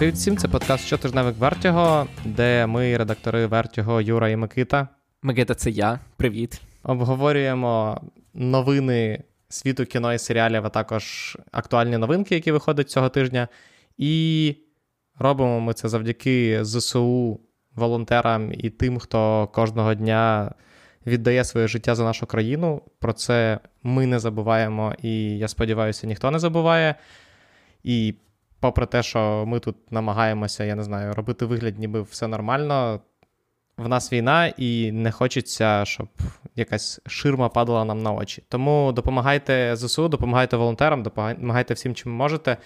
Привіт всім, це подкаст щотижневик Вертіго, де ми, редактори Вертіго, Юра і Микита. Микита, це я. Привіт. Обговорюємо новини світу кіно і серіалів, а також актуальні новинки, які виходять цього тижня. І робимо ми це завдяки ЗСУ, волонтерам і тим, хто кожного дня віддає своє життя за нашу країну. Про це ми не забуваємо, і я сподіваюся, ніхто не забуває. І попри те, що ми тут намагаємося, я не знаю, робити вигляд, ніби все нормально. В нас війна, і не хочеться, щоб якась ширма падала нам на очі. Тому допомагайте ЗСУ, допомагайте волонтерам, допомагайте всім, чим можете,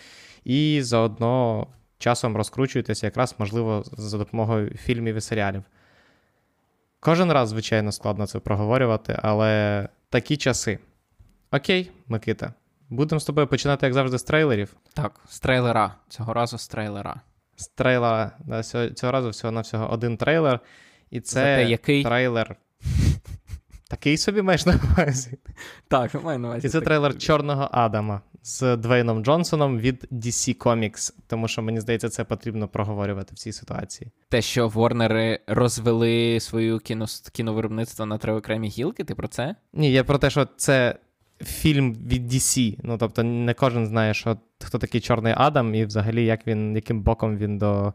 і заодно часом розкручуйтеся, якраз, можливо, за допомогою фільмів і серіалів. Кожен раз, звичайно, складно це проговорювати, але такі часи. Окей, Микита. Будемо з тобою починати, як завжди, з трейлерів. Так, з трейлера. Цього разу з трейлера. З трейлера. Да, Цього разу всього-навсього один трейлер. І це Зате який? трейлер. Такий собі маєш на увазі. Так, маю на увазі. І це трейлер Чорного Адама з Двейном Джонсоном від DC Comics, тому що мені здається, це потрібно проговорювати в цій ситуації. Те, що Ворнери розвели свою кіно... кіновиробництво на три окремі гілки, ти про це? Ні, я про те, що це фільм від DC. Ну тобто, не кожен знає, що хто такий Чорний Адам, і взагалі як він, яким боком він до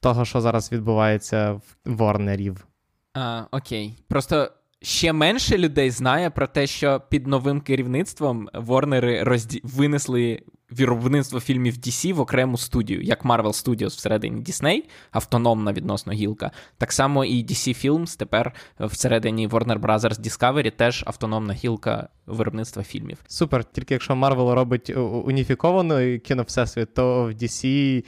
того, що зараз відбувається в Ворнерів. А, Окей. Просто ще менше людей знає про те, що під новим керівництвом Ворнери розді... винесли виробництво фільмів DC в окрему студію, як Marvel Studios всередині Disney, автономна відносно гілка. Так само і DC Films тепер всередині Warner Bros. Discovery теж автономна гілка виробництва фільмів. Супер. Тільки якщо Marvel робить уніфіковану кіно всесвіт, то в DC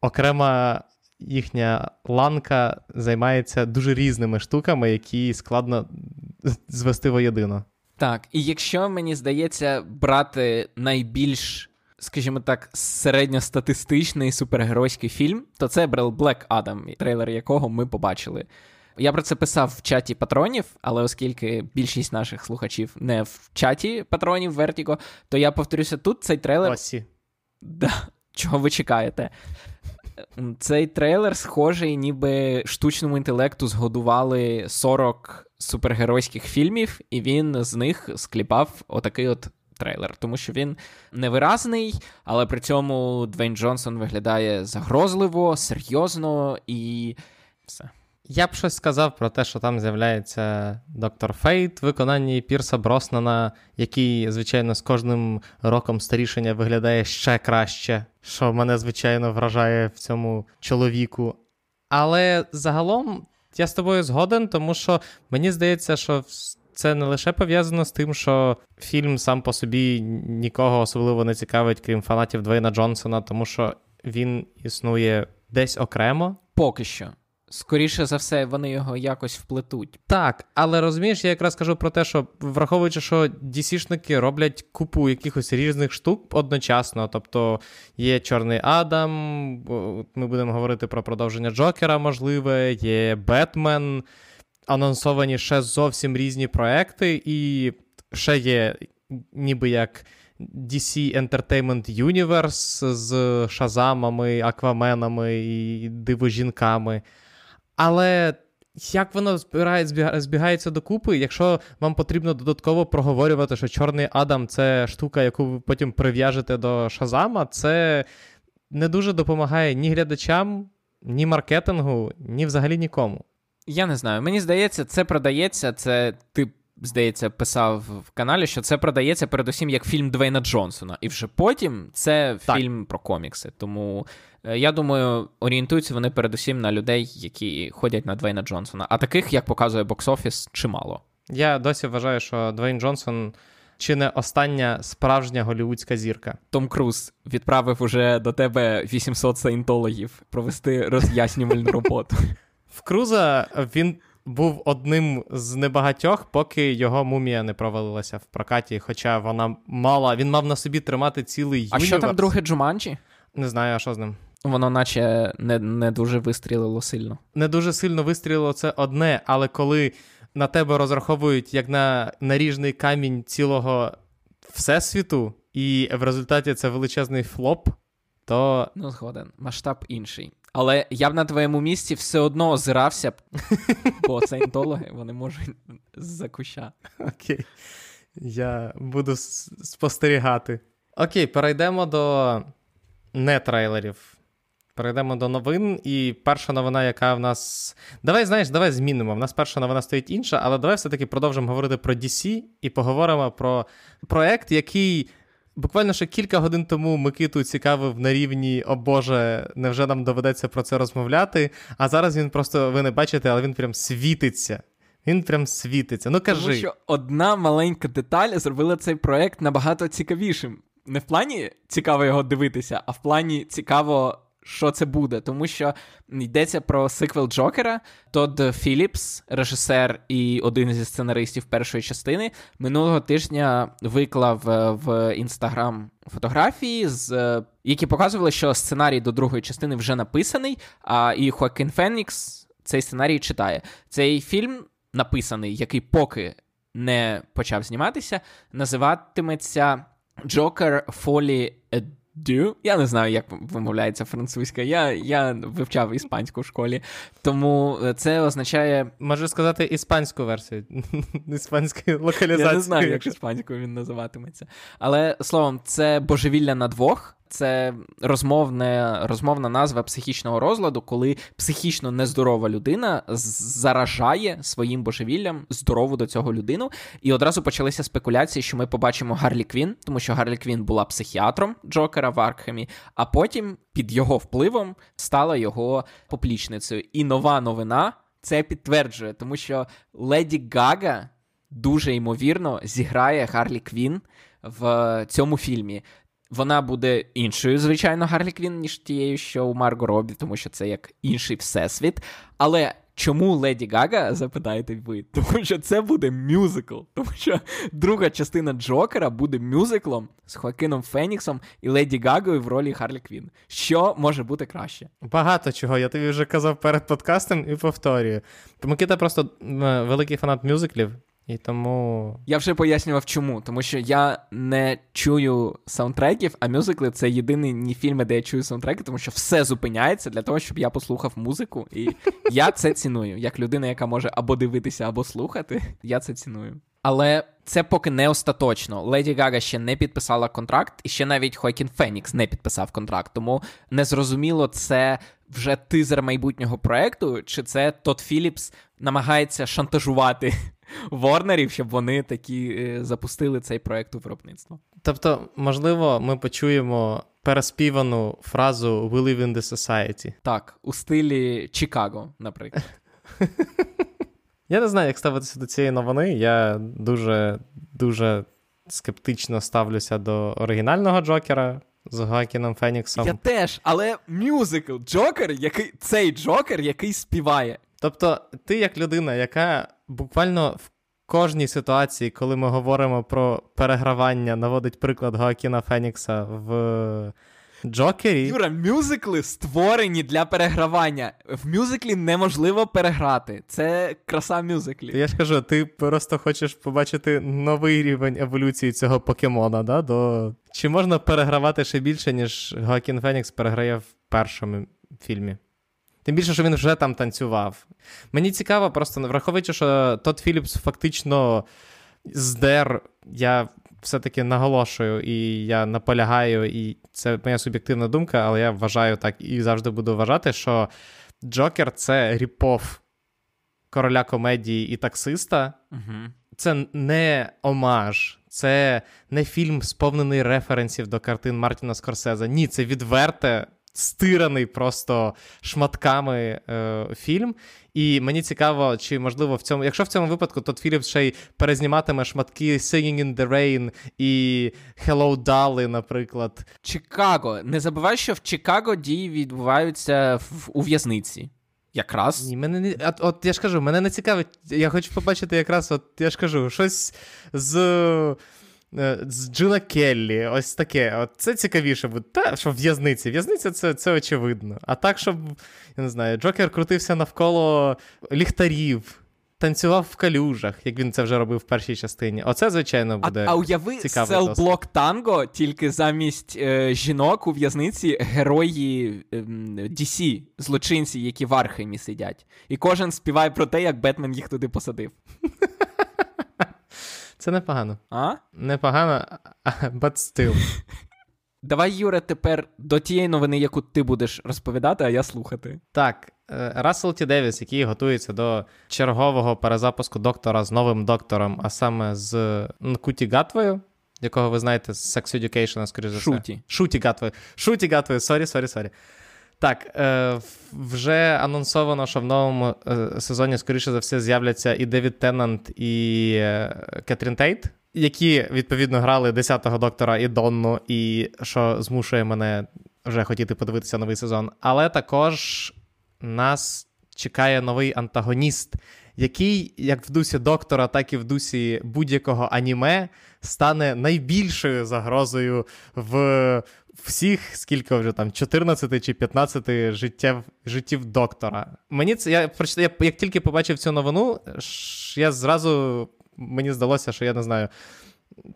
окрема їхня ланка займається дуже різними штуками, які складно звести воєдино. Так, і якщо мені здається брати найбільш, скажімо так, середньостатистичний супергеройський фільм, то це Black Adam, трейлер якого ми побачили. Я про це писав в чаті патронів, але оскільки більшість наших слухачів не в чаті патронів Vertigo, то я повторюся тут цей трейлер. Осі. Да. Чого ви чекаєте? Цей трейлер схожий, ніби штучному інтелекту згодували 40 супергеройських фільмів, і він з них скліпав отакий от трейлер, тому що він невиразний, але при цьому Двейн Джонсон виглядає загрозливо, серйозно і все. Я б щось сказав про те, що там з'являється доктор Фейт в виконанні Пірса Броснана, який, звичайно, з кожним роком старішення виглядає ще краще, що мене, звичайно, вражає в цьому чоловіку. Але загалом я з тобою згоден, тому що мені здається, що це не лише пов'язано з тим, що фільм сам по собі нікого особливо не цікавить, крім фанатів Двейна Джонсона, тому що він існує десь окремо. Поки що. Скоріше за все, вони його якось вплетуть. Так, але розумієш, я якраз кажу про те, що враховуючи, що DC-шники роблять купу якихось різних штук одночасно. Тобто є Чорний Адам, ми будемо говорити про продовження Джокера, можливе, є Бетмен, анонсовані ще зовсім різні проекти, і ще є ніби як. DC Entertainment Universe з Шазамами, Акваменами і дивожінками. Але як воно збирає, збігається докупи, якщо вам потрібно додатково проговорювати, що Чорний Адам це штука, яку ви потім прив'яжете до Шазама, це не дуже допомагає ні глядачам, ні маркетингу, ні взагалі нікому. Я не знаю. Мені здається, це продається. Це ти, здається, писав в каналі, що це продається передусім як фільм Двейна Джонсона. І вже потім це так. фільм про комікси. Тому Е, я думаю, орієнтуються вони передусім на людей, які ходять на Двейна Джонсона. А таких, як показує бокс-офіс, чимало. Я досі вважаю, що Двейн Джонсон чи не остання справжня голівудська зірка. Том Круз відправив уже до тебе 800 саїнтологів провести роз'яснювальну роботу. В Круза він. Був одним з небагатьох, поки його мумія не провалилася в прокаті, хоча вона мала, він мав на собі тримати цілий universe. А що там друге Джуманджі? Не знаю, а що з ним. Воно наче не не дуже вистрілило сильно. Не дуже сильно вистрілило це одне, але коли на тебе розраховують як на наріжний камінь цілого всесвіту, і в результаті це величезний flop, то. Ну, згоден, масштаб інший. Але я б на твоєму місці все одно озирався, бо саєнтологи вони можуть за куща. Окей. Я буду спостерігати. Окей, перейдемо до не трейлерів. Перейдемо до новин. І перша новина, яка в нас. Давай, знаєш, давай змінимо. В нас перша новина стоїть інша, але давай все-таки продовжимо говорити про DC і поговоримо про проект, який. Буквально ще кілька годин тому Микиту цікавив на рівні, о Боже, невже нам доведеться про це розмовляти? А зараз він просто, ви не бачите, але він прям світиться. Він прям світиться. Ну кажи. Тому що одна маленька деталь зробила цей проект набагато цікавішим. Не в плані цікаво його дивитися, а в плані цікаво що це буде, тому що йдеться про сиквел Джокера. Тодд Філіпс, режисер і один зі сценаристів першої частини, минулого тижня виклав е, в інстаграм фотографії, з які показували, що сценарій до другої частини вже написаний. А і Хоакін Фенікс цей сценарій читає. Цей фільм написаний, який поки не почав зніматися, називатиметься Джокер Фолі do. Я не знаю, як вимовляється французька. Я я вивчав іспанську в школі. Тому це означає. Можу сказати іспанську версію. Іспанської локалізації. Я не знаю, як іспанською він називатиметься. Але словом, це божевілля на двох це розмовне, розмовна назва психічного розладу, коли психічно нездорова людина заражає своїм божевіллям здорову до цього людину. І одразу почалися спекуляції, що ми побачимо Гарлі Квін, тому що Гарлі Квін була психіатром Джокера в Аркхемі, а потім під його впливом стала його поплічницею. І нова новина це підтверджує, тому що Леді Гага дуже ймовірно зіграє Гарлі Квін в цьому фільмі. Вона буде іншою, звичайно, Гарлі Квін, ніж тією, що у Марго Робі, тому що це як інший всесвіт. Але чому Леді Гага, запитаєте ви? Тому що це буде мюзикл. Тому що друга частина Джокера буде мюзиклом з Хоакином Феніксом і Леді Гагою в ролі Гарлі Квін. Що може бути краще? Багато чого. Я тобі вже казав перед подкастом і повторюю. Микита просто великий фанат мюзиклів. І тому. Я вже пояснював, чому. Тому що я не чую саундтреків, а мюзикли це єдині фільми, де я чую саундтреки, тому що все зупиняється для того, щоб я послухав музику. І я це ціную. Як людина, яка може або дивитися, або слухати, я це ціную. Але це поки не остаточно. Леді Гага ще не підписала контракт, і ще навіть Хойкін Фенікс не підписав контракт. Тому незрозуміло, це вже тизер майбутнього проекту, чи це Тодд Філіпс намагається шантажувати Ворнерів, щоб вони такі е, запустили цей проект у виробництво. Тобто, можливо, ми почуємо переспівану фразу «We live in the society». Так, у стилі Чикаго, наприклад. Я не знаю, як ставитися до цієї новини. Я дуже дуже скептично ставлюся до оригінального Джокера з Гакіном Феніксом. Я теж, але мюзикл Джокер, який цей Джокер, який співає. Тобто, ти як людина, яка буквально в кожній ситуації, коли ми говоримо про перегравання, наводить приклад Гоакіна Фенікса в Джокері. Юра, мюзикли створені для перегравання. В мюзиклі неможливо переграти. Це краса мюзиклів. Я ж кажу, ти просто хочеш побачити новий рівень еволюції цього покемона, да? До... Чи можна перегравати ще більше, ніж Гоакін Фенікс переграє в першому фільмі? Тим більше, що він вже там танцював. Мені цікаво, просто враховуючи, що Тодд Філіпс фактично здер, я все-таки наголошую, і я наполягаю, і це моя суб'єктивна думка, але я вважаю так і завжди буду вважати, що Джокер це ріпов короля комедії і таксиста. Угу. Це не омаж, це не фільм, сповнений референсів до картин Мартіна Скорсеза. Ні, це відверте стираний просто шматками е, фільм. І мені цікаво, чи можливо в цьому, якщо в цьому випадку Тодд Філіпс ще й перезніматиме шматки Singing in the Rain і Hello Dolly, наприклад. Чикаго. Не забувай, що в Чикаго дії відбуваються в, у в'язниці. Якраз. Ні, мене не. От, от я ж кажу, мене не цікавить. Я хочу побачити якраз, от я ж кажу, щось з. Е, з Джина Келлі, ось таке. От Це цікавіше буде. Та, що в'язниці. В'язниця це це очевидно. А так, щоб, я не знаю, Джокер крутився навколо ліхтарів. танцював в калюжах, як він це вже робив в першій частині. Оце, звичайно, буде. А, а уяви селблок танго, тільки замість е, жінок у в'язниці герої е, DC, злочинці, які в Архемі сидять. І кожен співає про те, як Бетмен їх туди посадив. Це непогано. А? Непогано, but still. Давай, Юре, тепер до тієї новини, яку ти будеш розповідати, а я слухати. Так, Рассел Ті Девіс, який готується до чергового перезапуску доктора з новим доктором, а саме з Нкуті Гатвою, якого ви знаєте з Sex Education, скоріше за все. Шуті. Шуті Гатвою. Шуті Гатвою, sorry, sorry, sorry. Так, е, вже анонсовано, що в новому е, сезоні, скоріше за все, з'являться і Девід Теннант, і е, Кетрін Тейт, які відповідно грали 10-го доктора і Донну, і що змушує мене вже хотіти подивитися новий сезон. Але також нас чекає новий антагоніст, який, як в дусі доктора, так і в дусі будь-якого аніме, стане найбільшою загрозою в всіх, скільки вже там, 14 чи 15 життів життів доктора. Мені це я я як тільки побачив цю новину, я зразу мені здалося, що я не знаю.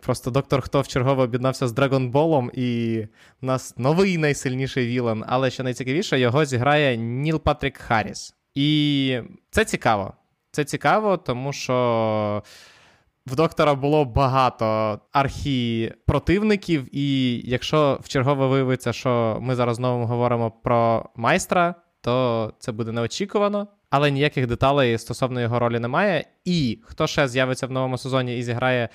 Просто доктор Хто вчергово об'єднався з Драгонболом, і в нас новий найсильніший вілан. Але що найцікавіше, його зіграє Ніл Патрік Харріс. І це цікаво. Це цікаво, тому що в доктора було багато архі-противників, і якщо вчергово виявиться, що ми зараз знову говоримо про майстра, то це буде неочікувано. Але ніяких деталей стосовно його ролі немає. І хто ще з'явиться в новому сезоні і зіграє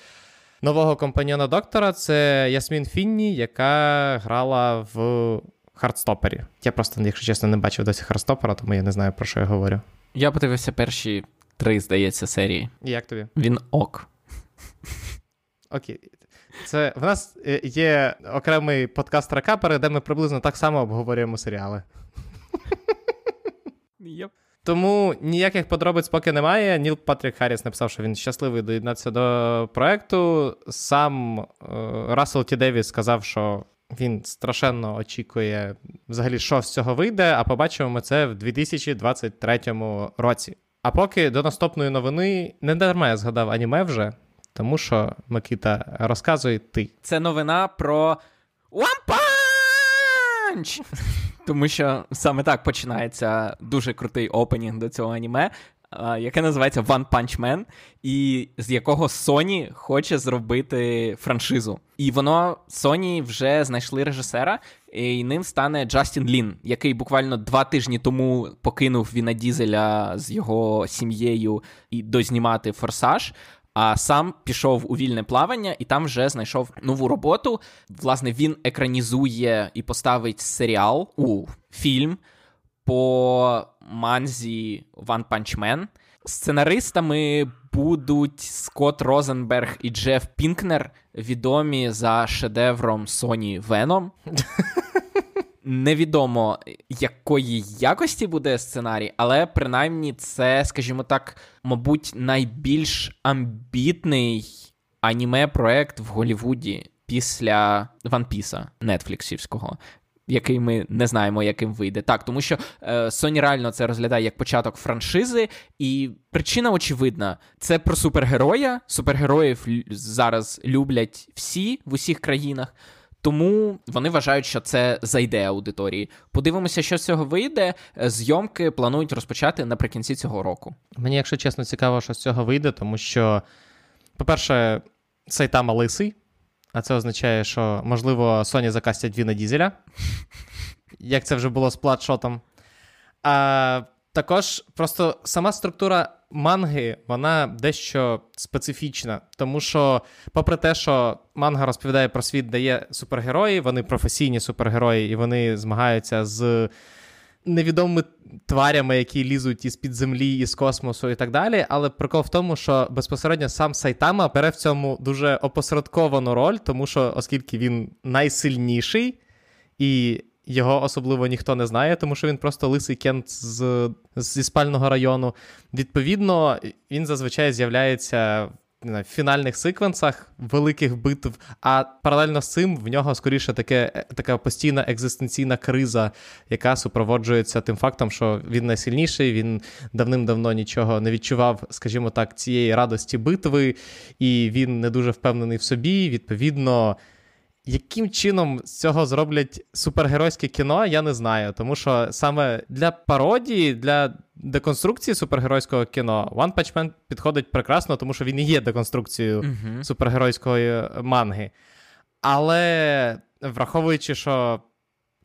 нового компаньйона доктора, це Ясмін Фінні, яка грала в Хардстопері. Я просто, якщо чесно, не бачив досі Хардстопера, тому я не знаю, про що я говорю. Я подивився перші три, здається, серії. І як тобі? Він ок. Окей. Це в нас е, є окремий подкаст Ракапери, де ми приблизно так само обговорюємо серіали. Yep. Тому ніяких подробиць поки немає. Ніл Патрік Харріс написав, що він щасливий доєднатися до проекту. Сам е, Рассел Ті Девіс сказав, що він страшенно очікує взагалі, що з цього вийде, а побачимо ми це в 2023 році. А поки до наступної новини не дарма я згадав аніме вже, тому що Микита розказує ти. Це новина про Punch! Тому що саме так починається дуже крутий опенінг до цього аніме, яке називається One Punch Man, і з якого Sony хоче зробити франшизу. І воно Sony вже знайшли режисера, і ним стане Джастін Лін, який буквально два тижні тому покинув Віна Дізеля з його сім'єю і дознімати форсаж а сам пішов у вільне плавання і там вже знайшов нову роботу. Власне, він екранізує і поставить серіал у фільм по манзі Punch Man. Сценаристами будуть Скотт Розенберг і Джеф Пінкнер, відомі за шедевром Sony Venom. Невідомо, якої якості буде сценарій, але принаймні це, скажімо так, мабуть, найбільш амбітний аніме-проект в Голівуді після Ван Піса Нетфліксівського, який ми не знаємо, яким вийде. Так, тому що е, Sony реально це розглядає як початок франшизи, і причина очевидна: це про супергероя. Супергероїв зараз люблять всі в усіх країнах. Тому вони вважають, що це зайде аудиторії. Подивимося, що з цього вийде. Зйомки планують розпочати наприкінці цього року. Мені, якщо чесно, цікаво, що з цього вийде, тому що, по-перше, Сайтама лисий, а це означає, що, можливо, Sony закастять Віна Дізеля, як це вже було з платшотом. А також просто сама структура манги, вона дещо специфічна, тому що, попри те, що манга розповідає про світ, де є супергерої, вони професійні супергерої, і вони змагаються з невідомими тварями, які лізуть із під землі, із космосу і так далі. Але прикол в тому, що безпосередньо сам Сайтама бере в цьому дуже опосередковану роль, тому що, оскільки він найсильніший. І його особливо ніхто не знає, тому що він просто лисий кент з, зі спального району. Відповідно, він зазвичай з'являється в фінальних секвенсах великих битв, а паралельно з цим в нього скоріше таке, така постійна екзистенційна криза, яка супроводжується тим фактом, що він найсильніший, він давним-давно нічого не відчував, скажімо так, цієї радості битви, і він не дуже впевнений в собі. Відповідно. Яким чином з цього зроблять супергеройське кіно, я не знаю. Тому що саме для пародії, для деконструкції супергеройського кіно One Punch Man підходить прекрасно, тому що він і є деконструкцією uh-huh. супергеройської манги. Але враховуючи, що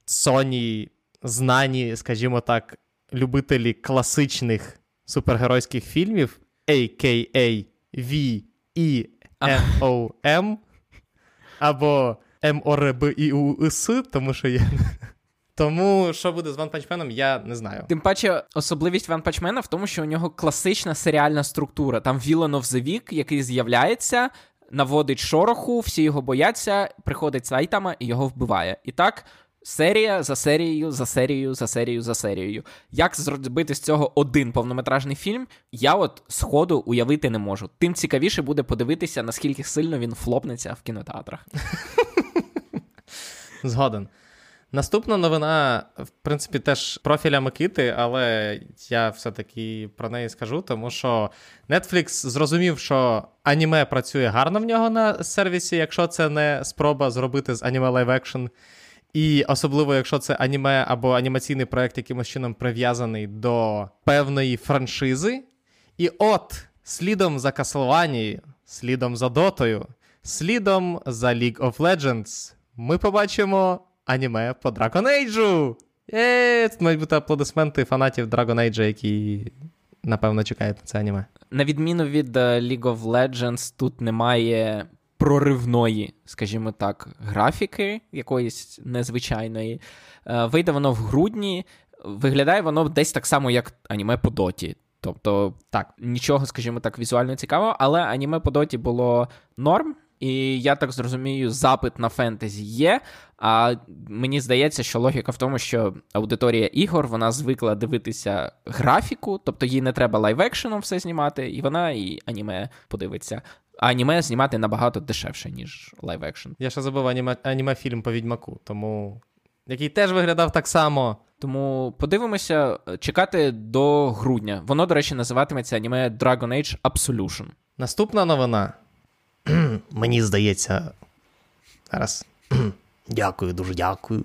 Sony знані, скажімо так, любителі класичних супергеройських фільмів, A.K.A. V E N O M, або МОРБІУС, тому що я. Тому що буде з ванпанчменом, я не знаю. Тим паче, особливість ванпанчмена в тому, що у нього класична серіальна структура. Там of the Week, який з'являється, наводить шороху, всі його бояться, приходить Сайтама і його вбиває. І так. Серія за серією, за серією, за серією, за серією. Як зробити з цього один повнометражний фільм, я от сходу уявити не можу. Тим цікавіше буде подивитися, наскільки сильно він флопнеться в кінотеатрах. Згоден. Наступна новина, в принципі, теж профіля Микити, але я все-таки про неї скажу, тому що Netflix зрозумів, що аніме працює гарно в нього на сервісі, якщо це не спроба зробити з аніме live-action. І особливо, якщо це аніме або анімаційний проект якимось чином прив'язаний до певної франшизи. І от, слідом за Castlevania, слідом за Дотою, слідом за League of Legends, ми побачимо аніме по Dragon Age. Є, Це мають бути аплодисменти фанатів Dragon Age, які, напевно, чекають на це аніме. На відміну від е, League of Legends, тут немає проривної, скажімо так, графіки якоїсь незвичайної. Е, вийде воно в грудні, виглядає воно десь так само, як аніме по доті. Тобто, так, нічого, скажімо так, візуально цікавого, але аніме по доті було норм. І я так зрозумію, запит на фентезі є. А мені здається, що логіка в тому, що аудиторія ігор вона звикла дивитися графіку, тобто їй не треба лайв-екшеном все знімати, і вона і аніме подивиться. А аніме знімати набагато дешевше, ніж live-action. Я ще забув аніме, аніме фільм по відьмаку, тому який теж виглядав так само. Тому подивимося, чекати до грудня. Воно, до речі, називатиметься аніме Dragon Age Absolution. Наступна новина. Мені здається. Зараз. Дякую, дуже дякую.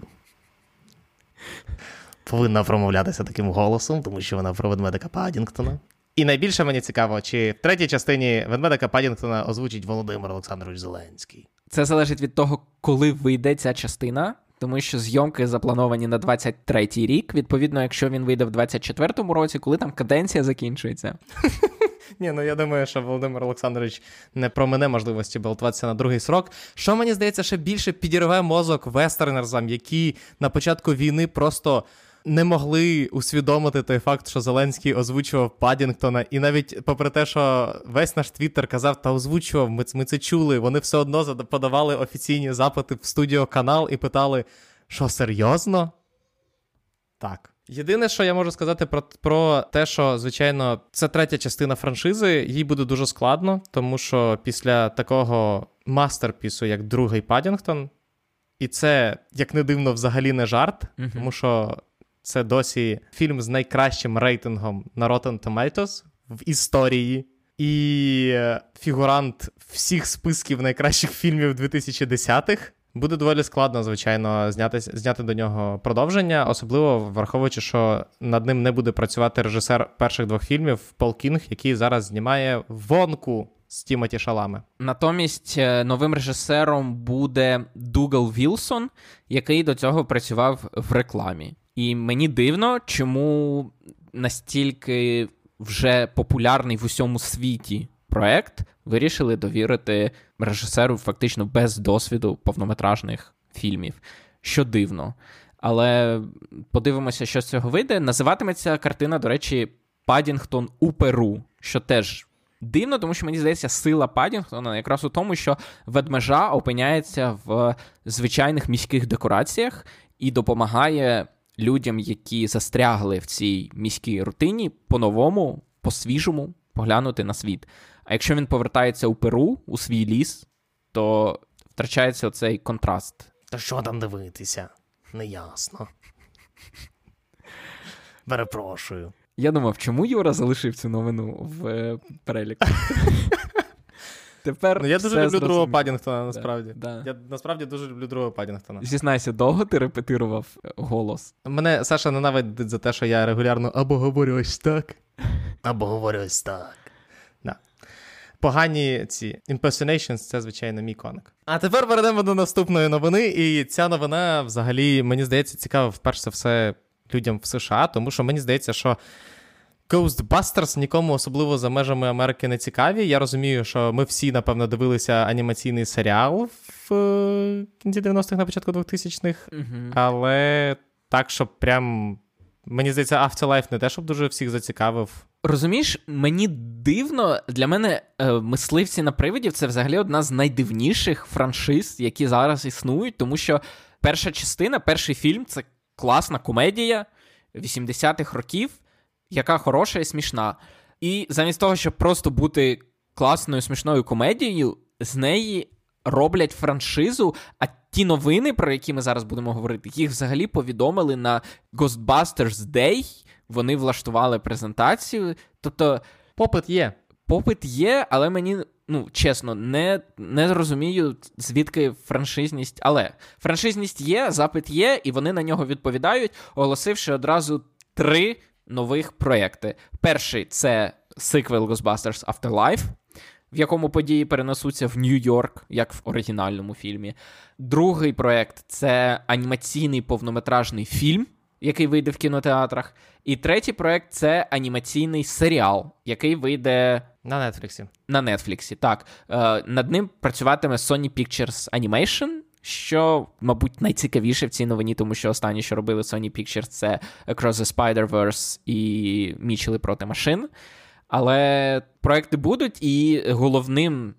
Повинна промовлятися таким голосом, тому що вона про ведмедика Падінгтона. І найбільше мені цікаво, чи в третій частині ведмедика Падінгтона озвучить Володимир Олександрович Зеленський. Це залежить від того, коли вийде ця частина, тому що зйомки заплановані на 23-й рік. Відповідно, якщо він вийде в 24-му році, коли там каденція закінчується. Ні, ну я думаю, що Володимир Олександрович не про мене можливості балотуватися на другий срок. Що мені здається, ще більше підірве мозок вестернерзам, які на початку війни просто. Не могли усвідомити той факт, що Зеленський озвучував Падінгтона, і навіть попри те, що весь наш твіттер казав та озвучував, ми, ми це чули. Вони все одно подавали офіційні запити в студіо канал і питали: що серйозно? Так. Єдине, що я можу сказати про про те, що, звичайно, це третя частина франшизи, їй буде дуже складно, тому що після такого мастерпісу, як другий Падінгтон, і це, як не дивно, взагалі не жарт, uh-huh. тому що це досі фільм з найкращим рейтингом на Rotten Tomatoes в історії. І фігурант всіх списків найкращих фільмів 2010-х. Буде доволі складно, звичайно, зняти зняти до нього продовження, особливо враховуючи, що над ним не буде працювати режисер перших двох фільмів Пол Кінг, який зараз знімає вонку з Тімоті Шалами. Натомість е, новим режисером буде Дугал Вілсон, який до цього працював в рекламі. І мені дивно, чому настільки вже популярний в усьому світі проект вирішили довірити режисеру фактично без досвіду повнометражних фільмів. Що дивно. Але подивимося, що з цього вийде. Називатиметься картина, до речі, Падінгтон у Перу, що теж дивно, тому що мені здається, сила Падінгтона якраз у тому, що ведмежа опиняється в звичайних міських декораціях і допомагає людям, які застрягли в цій міській рутині, по-новому, по-свіжому поглянути на світ. А якщо він повертається у Перу, у свій ліс, то втрачається оцей контраст. Та що там дивитися? Неясно. Перепрошую. Я думав, чому Юра залишив цю новину в е, переліку? Тепер Ну, я дуже люблю другого Падінгтона, насправді. Да. Я насправді дуже люблю другого Падінгтона. Зізнайся, довго ти репетирував е, голос? Мене Саша ненавидить за те, що я регулярно або говорю ось так, або говорю ось так. Погані ці impersonations — це, звичайно, мій коник. А тепер перейдемо до наступної новини. І ця новина, взагалі, мені здається, цікава вперше за все людям в США, тому що мені здається, що Ghostbusters нікому особливо за межами Америки не цікаві. Я розумію, що ми всі, напевно, дивилися анімаційний серіал в е, кінці 90-х, на початку 2000-х. Угу. Але так, щоб прям. Мені здається, Afterlife не те, щоб дуже всіх зацікавив. Розумієш, мені дивно, для мене е, мисливці на привидів це взагалі одна з найдивніших франшиз, які зараз існують, тому що перша частина, перший фільм це класна комедія 80-х років, яка хороша і смішна. І замість того, щоб просто бути класною смішною комедією, з неї роблять франшизу. А ті новини, про які ми зараз будемо говорити, їх взагалі повідомили на Ghostbusters Day. Вони влаштували презентацію. Тобто Попит є. попит є, але мені, ну чесно, не, не розумію, звідки франшизність. Але франшизність є, запит є, і вони на нього відповідають, оголосивши одразу три нових проекти. Перший це сиквел Ghostbusters Afterlife, в якому події перенесуться в Нью-Йорк, як в оригінальному фільмі. Другий проект це анімаційний повнометражний фільм, який вийде в кінотеатрах. І третій проект це анімаційний серіал, який вийде На Нетфліксі. на Нетфліксі. Так, е, над ним працюватиме Sony Pictures Animation, що, мабуть, найцікавіше в цій новині, тому що останні, що робили Sony Pictures, це Across the Spider-Verse і Мічели проти машин. Але проекти будуть, і головним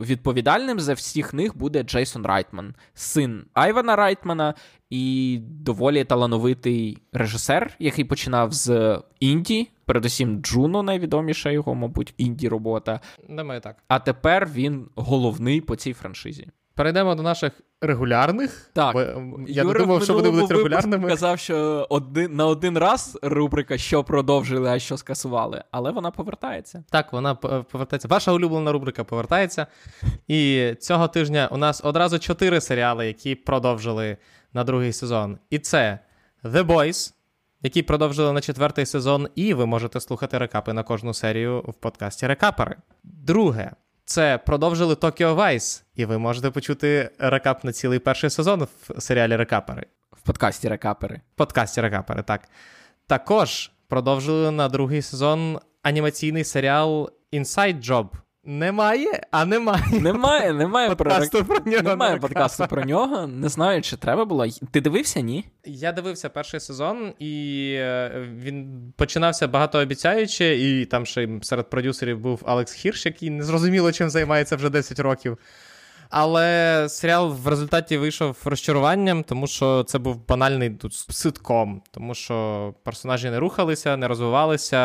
відповідальним за всіх них буде Джейсон Райтман, син Айвана Райтмана, і доволі талановитий режисер, який починав з інді, передусім Джуно, найвідоміша його, мабуть, інді робота. Думаю, так. А тепер він головний по цій франшизі. Перейдемо до наших регулярних. Так. Бо, я Юра не думав, що вони будуть регулярними. Казав, що один на один раз рубрика що продовжили, а що скасували, але вона повертається. Так, вона повертається. Ваша улюблена рубрика повертається. І цього тижня у нас одразу чотири серіали, які продовжили на другий сезон. І це The Boys, які продовжили на четвертий сезон, і ви можете слухати рекапи на кожну серію в подкасті Рекапери. Друге. Це продовжили Tokyo Vice, і ви можете почути рекап на цілий перший сезон в серіалі Рекапери. В подкасті Рекапери. В подкасті Рекапери, так. Також продовжили на другий сезон анімаційний серіал Inside Job. Немає, а немає. Немає, немає про Подкасту про нього. Немає не подкасту про нього. Не знаю, чи треба було. Ти дивився, ні? Я дивився перший сезон, і е, він починався багатообіцяюче, і там ще серед продюсерів був Алекс Хірш, який незрозуміло чим займається вже 10 років. Але серіал в результаті вийшов розчаруванням, тому що це був банальний тут ситком, тому що персонажі не рухалися, не розвивалися,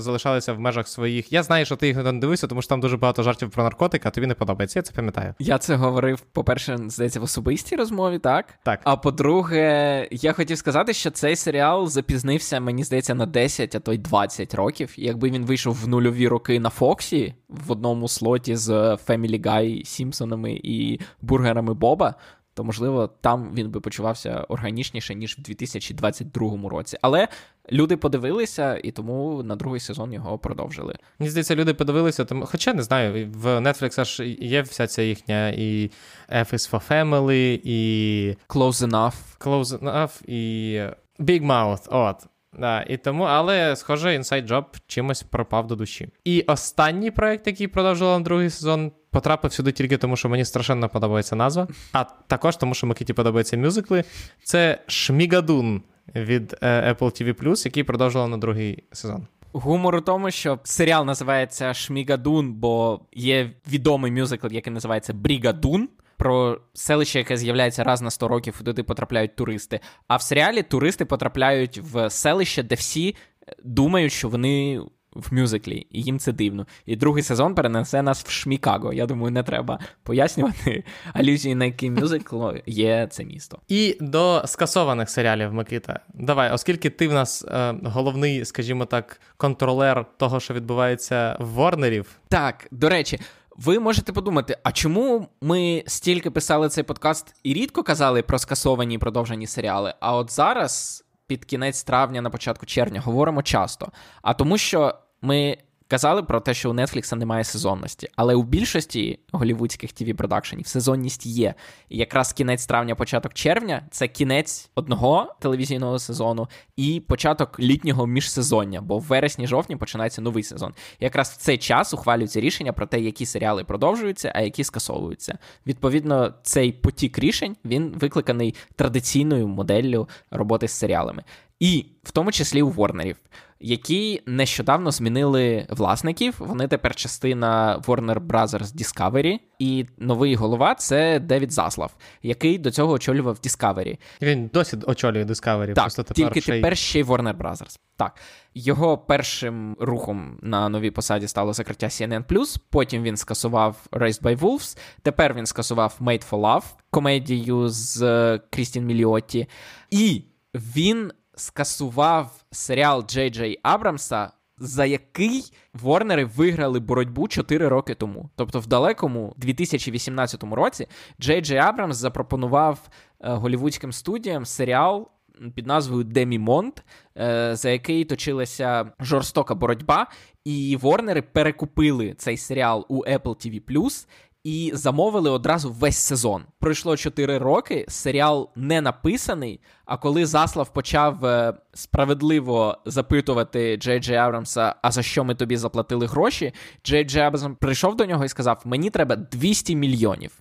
залишалися в межах своїх. Я знаю, що ти їх не дивився, тому що там дуже багато жартів про наркотики, а тобі не подобається. Я це пам'ятаю. Я це говорив, по-перше, здається, в особистій розмові, так? Так. А по-друге, я хотів сказати, що цей серіал запізнився, мені здається, на 10, а то й 20 років. І Якби він вийшов в нульові роки на Фоксі в одному слоті з Family Guy, Сімпсонами і бургерами Боба, то можливо там він би почувався органічніше, ніж в 2022 році. Але люди подивилися, і тому на другий сезон його продовжили. Мені здається, люди подивилися, тому, хоча не знаю, в Netflix аж є вся ця їхня і F is for Family, і Close enough. Close Enough, і Big Mouth. От. Да, і тому, але, схоже, Inside Job чимось пропав до душі. І останній проект, який продовжував на другий сезон, потрапив сюди тільки тому, що мені страшенно подобається назва, а також тому, що Микиті подобаються мюзикли. Це Шмігадун від е, Apple TV+, який продовжував на другий сезон. Гумор у тому, що серіал називається Шмігадун, бо є відомий мюзикл, який називається Брігадун. Про селище, яке з'являється раз на 100 років, і туди потрапляють туристи. А в серіалі туристи потрапляють в селище, де всі думають, що вони в мюзиклі, і їм це дивно. І другий сезон перенесе нас в Шмікаго. Я думаю, не треба пояснювати алюзії, на який мюзикл є це місто. І до скасованих серіалів, Микита. Давай, оскільки ти в нас е, головний, скажімо так, контролер того, що відбувається в Ворнерів. Так, до речі. Ви можете подумати, а чому ми стільки писали цей подкаст і рідко казали про скасовані і продовжені серіали? А от зараз, під кінець травня, на початку червня, говоримо часто. А тому, що ми Казали про те, що у Netflix немає сезонності, але у більшості голівудських tv продакшенів сезонність є. І якраз кінець травня, початок червня це кінець одного телевізійного сезону і початок літнього міжсезоння, бо в вересні-жовтні починається новий сезон. І якраз в цей час ухвалюються рішення про те, які серіали продовжуються, а які скасовуються. Відповідно, цей потік рішень він викликаний традиційною моделлю роботи з серіалами. І в тому числі у Ворнерів які нещодавно змінили власників. Вони тепер частина Warner Brothers Discovery, і новий голова це Девід Заслав, який до цього очолював Discovery. Він досі очолює Discovery, так, просто тепер тільки ще й... тепер ще й Warner Brothers. Так, його першим рухом на новій посаді стало закриття CNN+, Потім він скасував Raised by Wolves, Тепер він скасував Made for Love, комедію з е, Крістін Міліотті, і він скасував серіал Джей Джей Абрамса, за який Ворнери виграли боротьбу 4 роки тому. Тобто, в далекому 2018 році Джей Джей Абрамс запропонував е, голівудським студіям серіал. Під назвою Демі Монт, е, за який точилася жорстока боротьба, і Ворнери перекупили цей серіал у Apple TV+, і замовили одразу весь сезон. Пройшло 4 роки. Серіал не написаний. А коли Заслав почав е, справедливо запитувати Джей Джей Абрамса, а за що ми тобі заплатили гроші, Джей Джей Абрамс прийшов до нього і сказав: Мені треба 200 мільйонів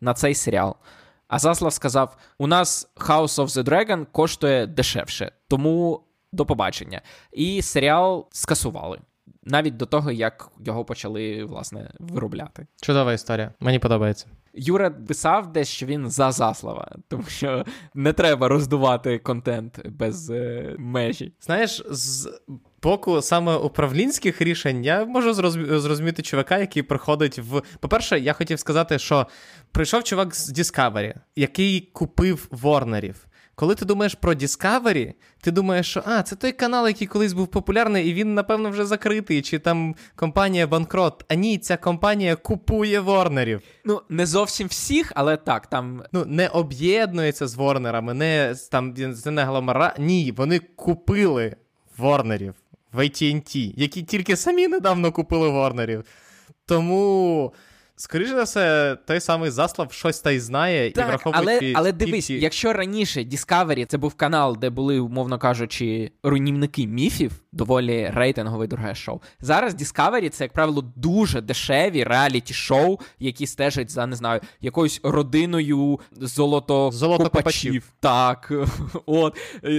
на цей серіал. А Заслав сказав: У нас House of the Dragon коштує дешевше, тому до побачення. І серіал скасували навіть до того, як його почали власне виробляти. Чудова історія. Мені подобається. Юра писав десь, що він за заслава, тому що не треба роздувати контент без е, межі. Знаєш, з боку саме управлінських рішень я можу зрозуміти чувака, який приходить в. По-перше, я хотів сказати, що прийшов чувак з Discovery, який купив Ворнерів. Коли ти думаєш про Discovery, ти думаєш, що а, це той канал, який колись був популярний, і він, напевно, вже закритий, чи там компанія банкрот. А ні, ця компанія купує Ворнерів. Ну, не зовсім всіх, але так, там. Ну, не об'єднується з Ворнерами, не там не гломара. Ні, вони купили Ворнерів в AT&T, які тільки самі недавно купили Ворнерів. Тому. Скоріше за все, той самий Заслав щось та й знає так, і враховуючи... Але але дивись, ті... якщо раніше Discovery це був канал, де були, умовно кажучи, руйнівники міфів, доволі рейтингове друге шоу. Зараз Discovery це, як правило, дуже дешеві реаліті-шоу, які стежать за не знаю, якоюсь родиною золотокопачів. Так, от,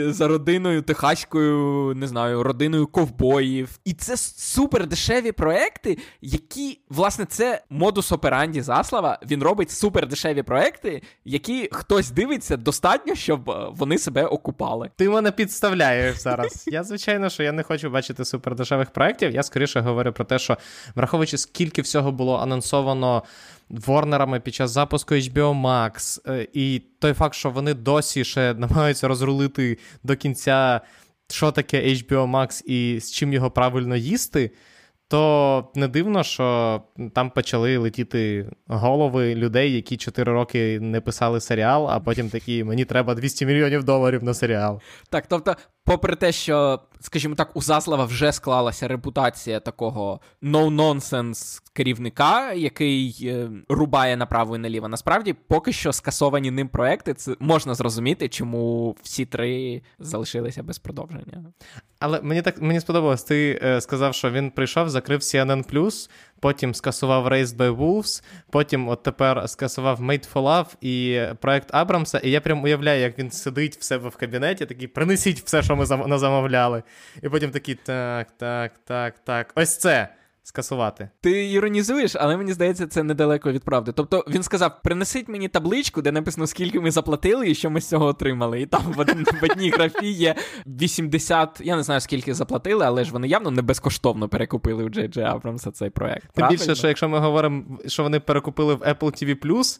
за родиною техаською, не знаю, родиною ковбоїв. І це супер дешеві проекти, які, власне, це модус операнді Заслава. Він робить супер дешеві проекти, які хтось дивиться достатньо, щоб е, вони себе окупали. Ти мене підставляєш зараз. Я, звичайно, що я не хочу бачити супердешевих проєктів. Я скоріше говорю про те, що враховуючи, скільки всього було анонсовано Ворнерами під час запуску HBO Max, е, і той факт, що вони досі ще намагаються розрулити до кінця, що таке HBO Max і з чим його правильно їсти. То не дивно, що там почали летіти голови людей, які 4 роки не писали серіал, а потім такі мені треба 200 мільйонів доларів на серіал. Так, тобто попри те, що, скажімо так, у Заслава вже склалася репутація такого no-nonsense керівника, який е, рубає направо і наліво. Насправді, поки що скасовані ним проекти, це можна зрозуміти, чому всі три залишилися без продовження. Але мені так мені сподобалось, ти е, сказав, що він прийшов, закрив CNN+, потім скасував Raised by Wolves, потім от тепер скасував Made for Love і проект Абрамса. І я прям уявляю, як він сидить в себе в кабінеті, такий принесіть все, що ми замовляли. І потім такий так, так, так, так. Ось це. Скасувати. Ти іронізуєш, але мені здається, це недалеко від правди. Тобто він сказав: принесіть мені табличку, де написано, скільки ми заплатили і що ми з цього отримали. І там в, в одній графі є 80, я не знаю, скільки заплатили, але ж вони явно не безкоштовно перекупили у Джей Джей Абрамса цей проект. Тим більше, що якщо ми говоримо, що вони перекупили в Apple TV+,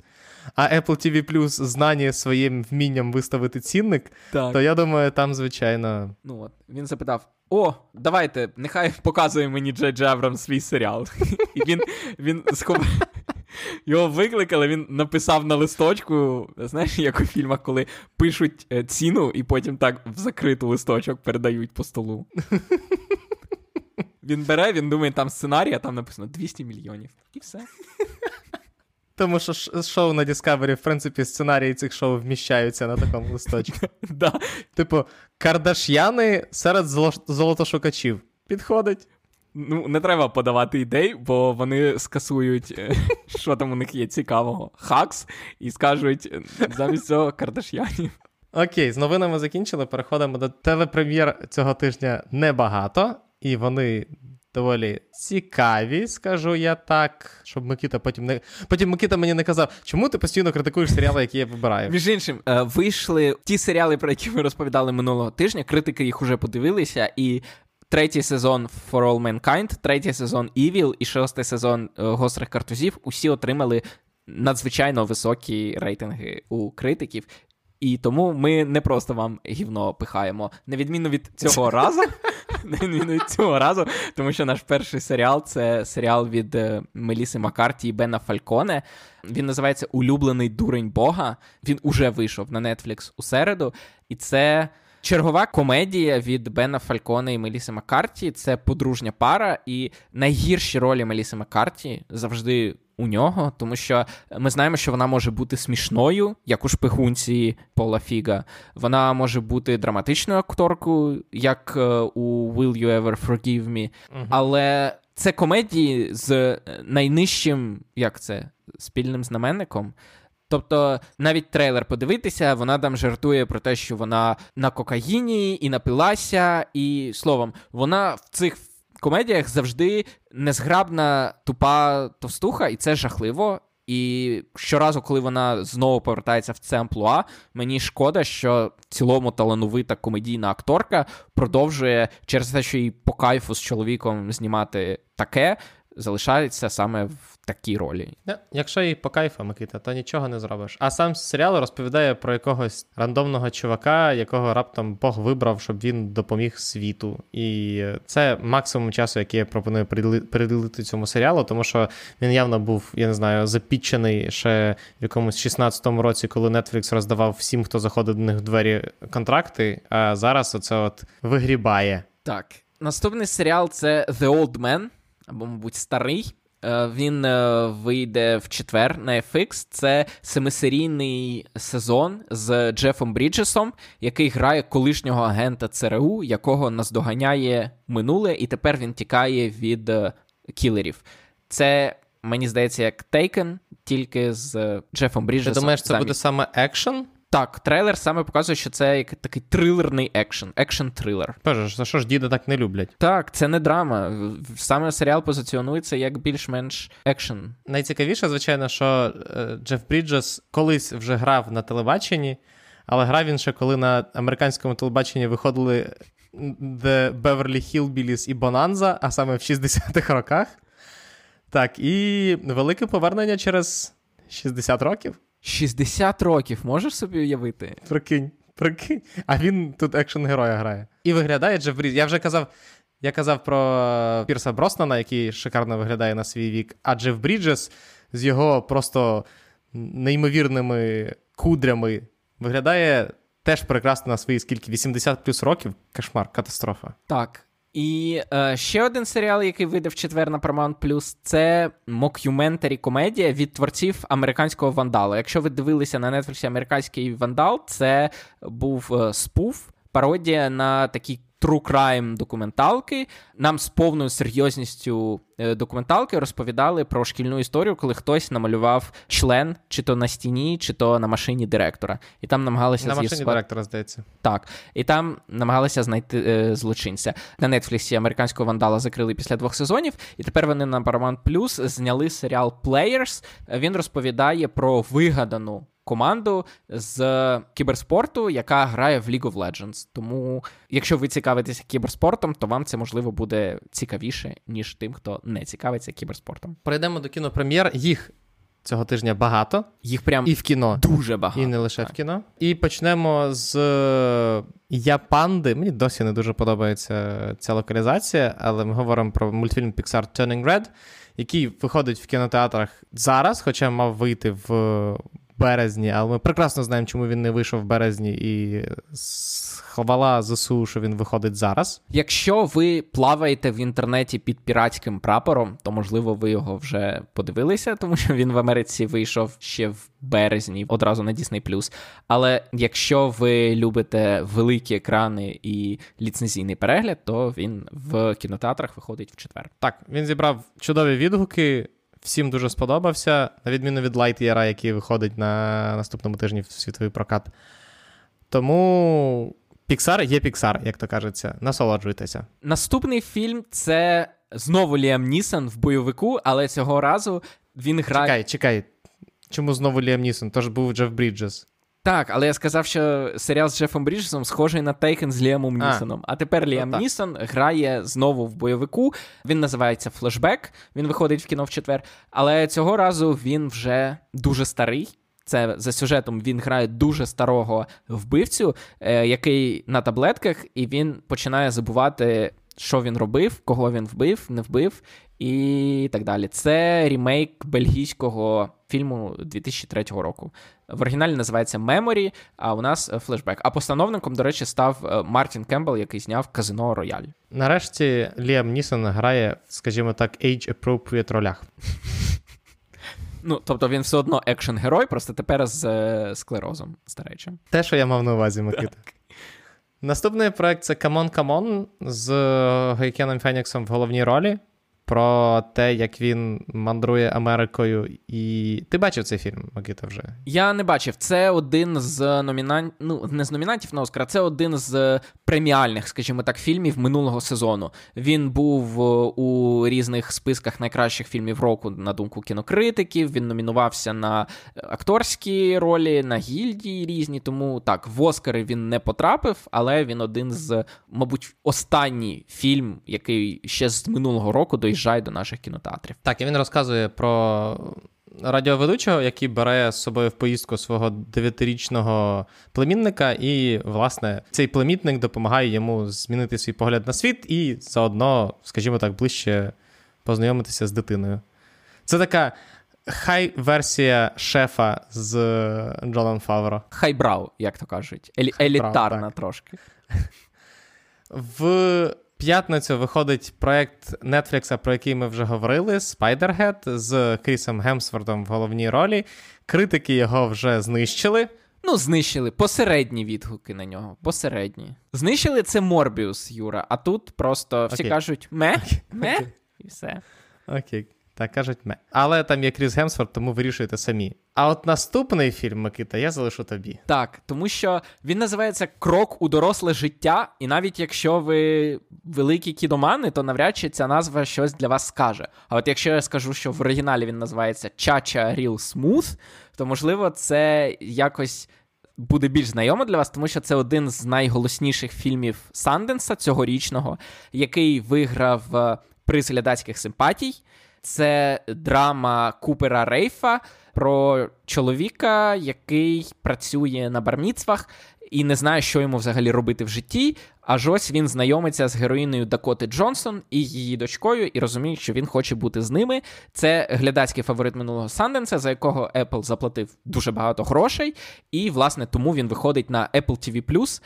а Apple TV Plus знані своїм вмінням виставити цінник, так. то я думаю, там, звичайно. Ну от він запитав: О, давайте, нехай показує мені Джей Абрамс свій серіал. Він він схов... Його викликали, він написав на листочку, знаєш, як у фільмах, коли пишуть е, ціну і потім так в закриту листочок передають по столу. Він бере, він думає, там сценарій, а там написано 200 мільйонів. І все. Тому що шоу на Discovery, в принципі, сценарії цих шоу вміщаються на такому листочку. Да. Типу, Кардаш'яни серед золо- золотошукачів. Підходить. Ну, не треба подавати ідей, бо вони скасують, е, що там у них є цікавого. Хакс, і скажуть е, замість цього Кардаш'янів. Окей, з новинами закінчили. Переходимо до телепрем'єр цього тижня небагато, і вони доволі цікаві, скажу я так. Щоб Микита потім не. Потім Микита мені не казав, чому ти постійно критикуєш серіали, які я вибираю. Між іншим, е, вийшли ті серіали, про які ми розповідали минулого тижня. Критики їх уже подивилися, і. Третій сезон For All Mankind, третій сезон Evil і шостий сезон е, Гострих картузів усі отримали надзвичайно високі рейтинги у критиків. І тому ми не просто вам гівно пихаємо. На відміну від цього разу, на відміну від цього разу, тому що наш перший серіал це серіал від е, Меліси Маккарті і Бена Фальконе. Він називається Улюблений дурень Бога. Він уже вийшов на Netflix у середу, і це. Чергова комедія від Бена Фальконе і Меліси Маккарті. Це подружня пара, і найгірші ролі Меліси Маккарті завжди у нього, тому що ми знаємо, що вона може бути смішною, як у шпигунці Пола Фіга. Вона може бути драматичною акторкою, як е, у Will You Ever Forgive Me. Але це комедії з найнижчим, як це, спільним знаменником. Тобто навіть трейлер подивитися, вона там жартує про те, що вона на кокаїні і напилася, і словом, вона в цих комедіях завжди незграбна, тупа товстуха, і це жахливо. І щоразу, коли вона знову повертається в це амплуа, мені шкода, що в цілому талановита комедійна акторка продовжує через те, що їй по кайфу з чоловіком знімати таке, залишається саме в такій ролі. Якщо їй по кайфу, Микита, то нічого не зробиш. А сам серіал розповідає про якогось рандомного чувака, якого раптом Бог вибрав, щоб він допоміг світу. І це максимум часу, який я пропоную приділи- приділити цьому серіалу, тому що він явно був, я не знаю, запічений ще в якомусь 16-му році, коли Netflix роздавав всім, хто заходив до них в двері контракти, а зараз оце от вигрібає. Так. Наступний серіал це The Old Man, або, мабуть, старий. Е, Він е, вийде в четвер на FX. Це семисерійний сезон з Джефом Бріджесом, який грає колишнього агента ЦРУ, якого наздоганяє минуле, і тепер він тікає від е, кілерів. Це, мені здається, як Taken, тільки з Джефом Ти Бріджесом. думаєш, це замість. буде саме екшен? Так, трейлер саме показує, що це як такий трилерний екшен, екшен-трилер. Боже, за що ж діди так не люблять? Так, це не драма. Саме серіал позиціонується як більш-менш екшен. Найцікавіше, звичайно, що е, Джеф Бріджес колись вже грав на телебаченні, але грав він ще коли на американському телебаченні виходили The Beverly Hillbillies і Bonanza, а саме в 60-х роках. Так, і велике повернення через 60 років. 60 років, можеш собі уявити? Прикинь, прикинь. А він тут екшн-героя грає. І виглядає Джеф Бріджес. Я вже казав. Я казав про Пірса Броснана, який шикарно виглядає на свій вік, а Джеф Бріджес з його просто неймовірними кудрями виглядає теж прекрасно на свої скільки 80 плюс років. Кошмар, катастрофа. Так. І е, ще один серіал, який видав четвер на Paramount Plus, це мокюментарі комедія від творців американського вандала. Якщо ви дивилися на Netflix американський вандал, це був е, спуф, пародія на такі true crime документалки. Нам з повною серйозністю документалки розповідали про шкільну історію, коли хтось намалював член, чи то на стіні, чи то на машині директора. І там намагалися на машині з'ясувати... директора, здається. Так, і там намагалися знайти е, злочинця. На Нетфліксі американського вандала закрили після двох сезонів, і тепер вони на Paramount Plus зняли серіал Players. Він розповідає про вигадану команду з кіберспорту, яка грає в League of Legends. Тому, якщо ви цікавитеся кіберспортом, то вам це можливо буде цікавіше, ніж тим, хто не цікавиться кіберспортом. Перейдемо до кінопрем'єр. Їх цього тижня багато. Їх прям і в кіно. Дуже багато. І не лише так. в кіно. І почнемо з е, Я панди. Мені досі не дуже подобається ця локалізація, але ми говоримо про мультфільм Pixar Turning Red, який виходить в кінотеатрах зараз, хоча мав вийти в березні, але ми прекрасно знаємо, чому він не вийшов в березні, і хвала ЗСУ, що він виходить зараз. Якщо ви плаваєте в інтернеті під піратським прапором, то можливо ви його вже подивилися, тому що він в Америці вийшов ще в березні, одразу на Disney+. Але якщо ви любите великі екрани і ліцензійний перегляд, то він в кінотеатрах виходить в четвер. Так, він зібрав чудові відгуки. Всім дуже сподобався, на відміну від Lightyear, який виходить на наступному тижні в світовий прокат. Тому Pixar є Pixar, як то кажеться. Насолоджуйтеся. Наступний фільм це знову Ліам Нісон в бойовику, але цього разу він грає. Чекай, чекай. Чому знову Ліам Нісон? Тож був Джеф Бріджес. Так, але я сказав, що серіал з Джефом Бріджесом схожий на Тейкен з Ліамом Нісоном. А тепер ну Ліам ну, Нісон грає знову в бойовику. Він називається Флешбек. Він виходить в кіно в четвер. Але цього разу він вже дуже старий. Це за сюжетом він грає дуже старого вбивцю, е, який на таблетках, і він починає забувати, що він робив, кого він вбив, не вбив, і так далі. Це рімейк бельгійського фільму 2003 року. В оригіналі називається Memory, а у нас флешбек. А постановником, до речі, став е, Мартін Кембл, який зняв Казино Рояль. Нарешті Ліам Нісон грає, скажімо так, age-appropriate ролях. Ну, тобто він все одно екшен-герой, просто тепер з е, склерозом старечим. Те, що я мав на увазі, Микита. Наступний проект це C'mon C'mon з Хоакіном Феніксом в головній ролі про те, як він мандрує Америкою. І ти бачив цей фільм, Микита, вже? Я не бачив. Це один з номінантів, ну не з номінантів на Оскар, це один з преміальних, скажімо так, фільмів минулого сезону. Він був е, у різних списках найкращих фільмів року на думку кінокритиків. Він номінувався на акторські ролі, на гільдії різні. Тому так, в Оскари він не потрапив, але він один з, мабуть, останній фільм, який ще з минулого року доїжджав приїжджають до наших кінотеатрів. Так, і він розказує про радіоведучого, який бере з собою в поїздку свого дев'ятирічного племінника, і, власне, цей племінник допомагає йому змінити свій погляд на світ і заодно, скажімо так, ближче познайомитися з дитиною. Це така. Хай-версія шефа з Джоном Фавро. Хайбрау, як то кажуть. Елі- елітарна трошки. В п'ятницю виходить проект Netflix, про який ми вже говорили: Spider-Head з Крісом Гемсвордом в головній ролі. Критики його вже знищили. Ну, знищили посередні відгуки на нього. Посередні. Знищили це Морбіус, Юра, а тут просто всі okay. кажуть ме, okay. ме, і все. Окей. Так кажуть ме. Але там є Кріс Гемсфорд, тому вирішуєте самі. А от наступний фільм, Микита, я залишу тобі. Так, тому що він називається Крок у доросле життя, і навіть якщо ви великі кідомани, то навряд чи ця назва щось для вас скаже. А от якщо я скажу, що в оригіналі він називається Чача Real Smooth, то можливо це якось. Буде більш знайомо для вас, тому що це один з найголосніших фільмів Санденса цьогорічного, який виграв е, приз глядацьких симпатій. Це драма Купера Рейфа про чоловіка, який працює на барміцвах і не знає, що йому взагалі робити в житті. Аж ось він знайомиться з героїною Дакоти Джонсон і її дочкою, і розуміє, що він хоче бути з ними. Це глядацький фаворит минулого Санденса, за якого Apple заплатив дуже багато грошей, і власне тому він виходить на Apple TV+,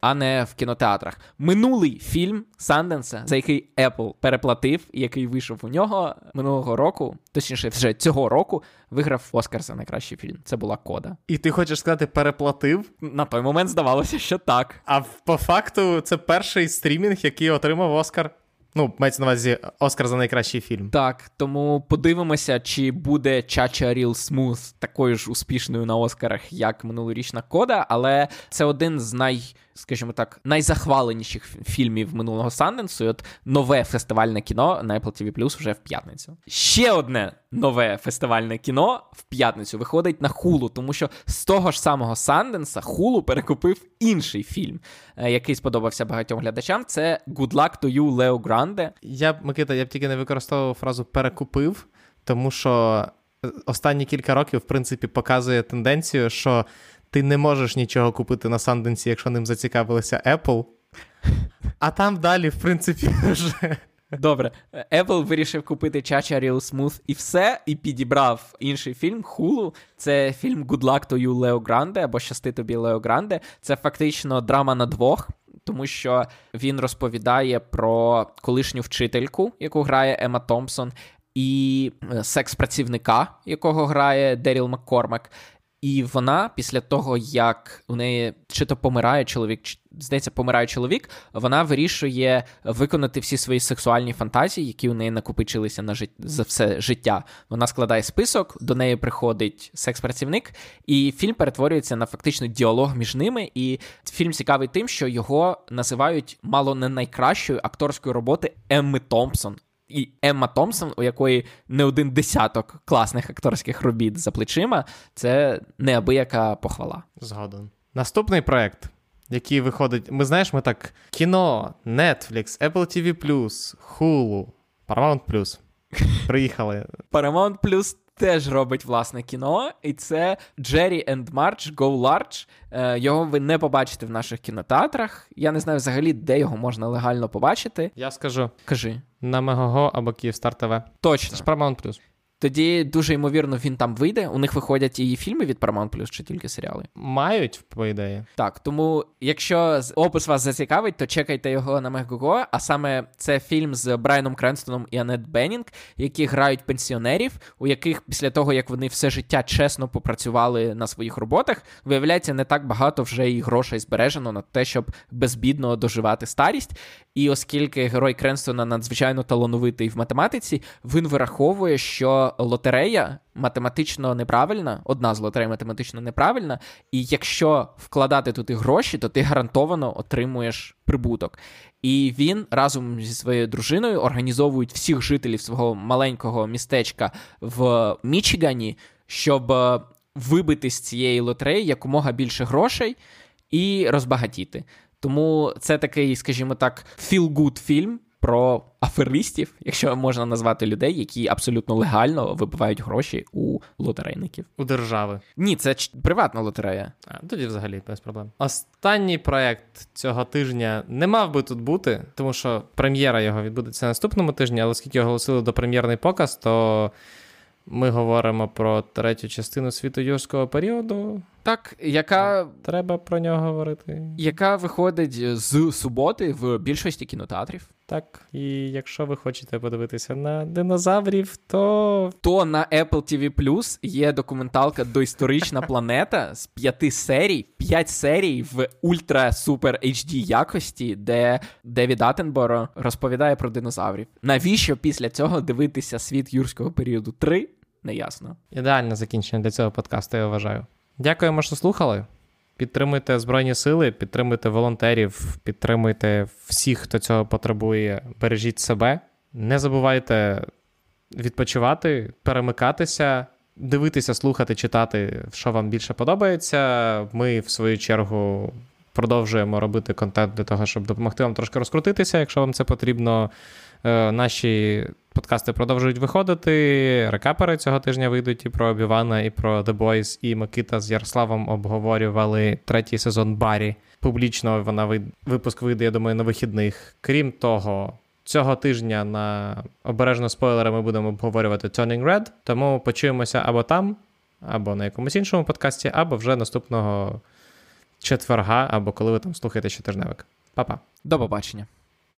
а не в кінотеатрах. Минулий фільм Санденса, за який Apple переплатив, і який вийшов у нього минулого року, точніше, вже цього року, виграв Оскар за найкращий фільм. Це була кода. І ти хочеш сказати, переплатив? На той момент здавалося, що так. А по факту це перший стрімінг, який отримав Оскар. Ну, мається на увазі Оскар за найкращий фільм. Так, тому подивимося, чи буде Чача Ріл Смуth такою ж успішною на Оскарах, як минулорічна кода, але це один з най скажімо так, найзахваленіших фільмів минулого Санденсу. І От нове фестивальне кіно на Apple TV Plus вже в п'ятницю. Ще одне нове фестивальне кіно в п'ятницю виходить на хулу, тому що з того ж самого Санденса хулу перекупив інший фільм, е, який сподобався багатьом глядачам. Це «Good luck to you, Лео Гранде. Я Микита, я б тільки не використовував фразу перекупив, тому що е, останні кілька років, в принципі, показує тенденцію, що ти не можеш нічого купити на Санденсі, якщо ним зацікавилися Apple. А там далі, в принципі, вже. Добре, Apple вирішив купити Чача Real Smooth і все, і підібрав інший фільм Хулу. Це фільм Good Luck to You, Лео Гранде або Щасти тобі Лео Гранде. Це фактично драма на двох, тому що він розповідає про колишню вчительку, яку грає Емма Томпсон, і е, секс-працівника, якого грає Деріл Маккормак. І вона, після того, як у неї чи то помирає чоловік, чи здається, помирає чоловік, вона вирішує виконати всі свої сексуальні фантазії, які у неї накопичилися на жит... за все життя. Вона складає список, до неї приходить секс-працівник, і фільм перетворюється на фактично діалог між ними. І фільм цікавий тим, що його називають мало не найкращою акторською роботи Емми Томпсон і Емма Томпсон, у якої не один десяток класних акторських робіт за плечима, це неабияка похвала. Згоден. Наступний проект, який виходить. Ми знаєш, ми так: кіно, Netflix, Apple TV, Hulu, Paramount Приїхали. Paramount Plus теж робить власне кіно, і це Jerry and Marge Go Large. Е, його ви не побачите в наших кінотеатрах. Я не знаю взагалі, де його можна легально побачити. Я скажу. Кажи. На Мегого або Київстар ТВ. Точно. Це ж Paramount тоді дуже ймовірно він там вийде. У них виходять і фільми від Paramount Plus, чи тільки серіали. Мають, по ідеї. Так, тому якщо опис вас зацікавить, то чекайте його на Мегого. А саме це фільм з Брайаном Кренстоном і Аннет Беннінг, які грають пенсіонерів, у яких після того, як вони все життя чесно попрацювали на своїх роботах, виявляється, не так багато вже і грошей збережено на те, щоб безбідно доживати старість. І оскільки герой Кренстона надзвичайно талановитий в математиці, він вираховує, що лотерея математично неправильна, одна з лотерей математично неправильна, і якщо вкладати туди гроші, то ти гарантовано отримуєш прибуток. І він разом зі своєю дружиною організовують всіх жителів свого маленького містечка в Мічигані, щоб е, вибити з цієї лотереї якомога більше грошей і розбагатіти. Тому це такий, скажімо так, feel-good фільм про аферистів, якщо можна назвати людей, які абсолютно легально вибивають гроші у лотерейників. У держави. Ні, це приватна лотерея. А, Тоді взагалі без проблем. Останній проект цього тижня не мав би тут бути, тому що прем'єра його відбудеться наступному тижні, але оскільки оголосили до прем'єрний показ, то. Ми говоримо про третю частину світу юрського періоду. Так, яка треба про нього говорити. Яка виходить з суботи в більшості кінотеатрів. Так, і якщо ви хочете подивитися на динозаврів, то То на Apple TV Plus є документалка Доісторична планета з п'яти серій, п'ять серій в ультра супер HD якості, де Девід Аттенборо розповідає про динозаврів. Навіщо після цього дивитися світ юрського періоду 3? Неясно. Ідеальне закінчення для цього подкасту, я вважаю. Дякуємо, що слухали. Підтримуйте Збройні Сили, підтримуйте волонтерів, підтримуйте всіх, хто цього потребує. Бережіть себе. Не забувайте відпочивати, перемикатися, дивитися, слухати, читати, що вам більше подобається. Ми, в свою чергу, продовжуємо робити контент для того, щоб допомогти вам трошки розкрутитися, якщо вам це потрібно. Е, наші подкасти продовжують виходити. Рекапери цього тижня вийдуть і про Обівана, і про The Boys, і Микита з Ярославом обговорювали третій сезон Барі. Публічно вона випуск вийде, я думаю, на вихідних. Крім того, цього тижня на обережно спойлери ми будемо обговорювати Turning Red, тому почуємося або там, або на якомусь іншому подкасті, або вже наступного четверга або коли ви там слухаєте щотижневик. Па-па. До побачення.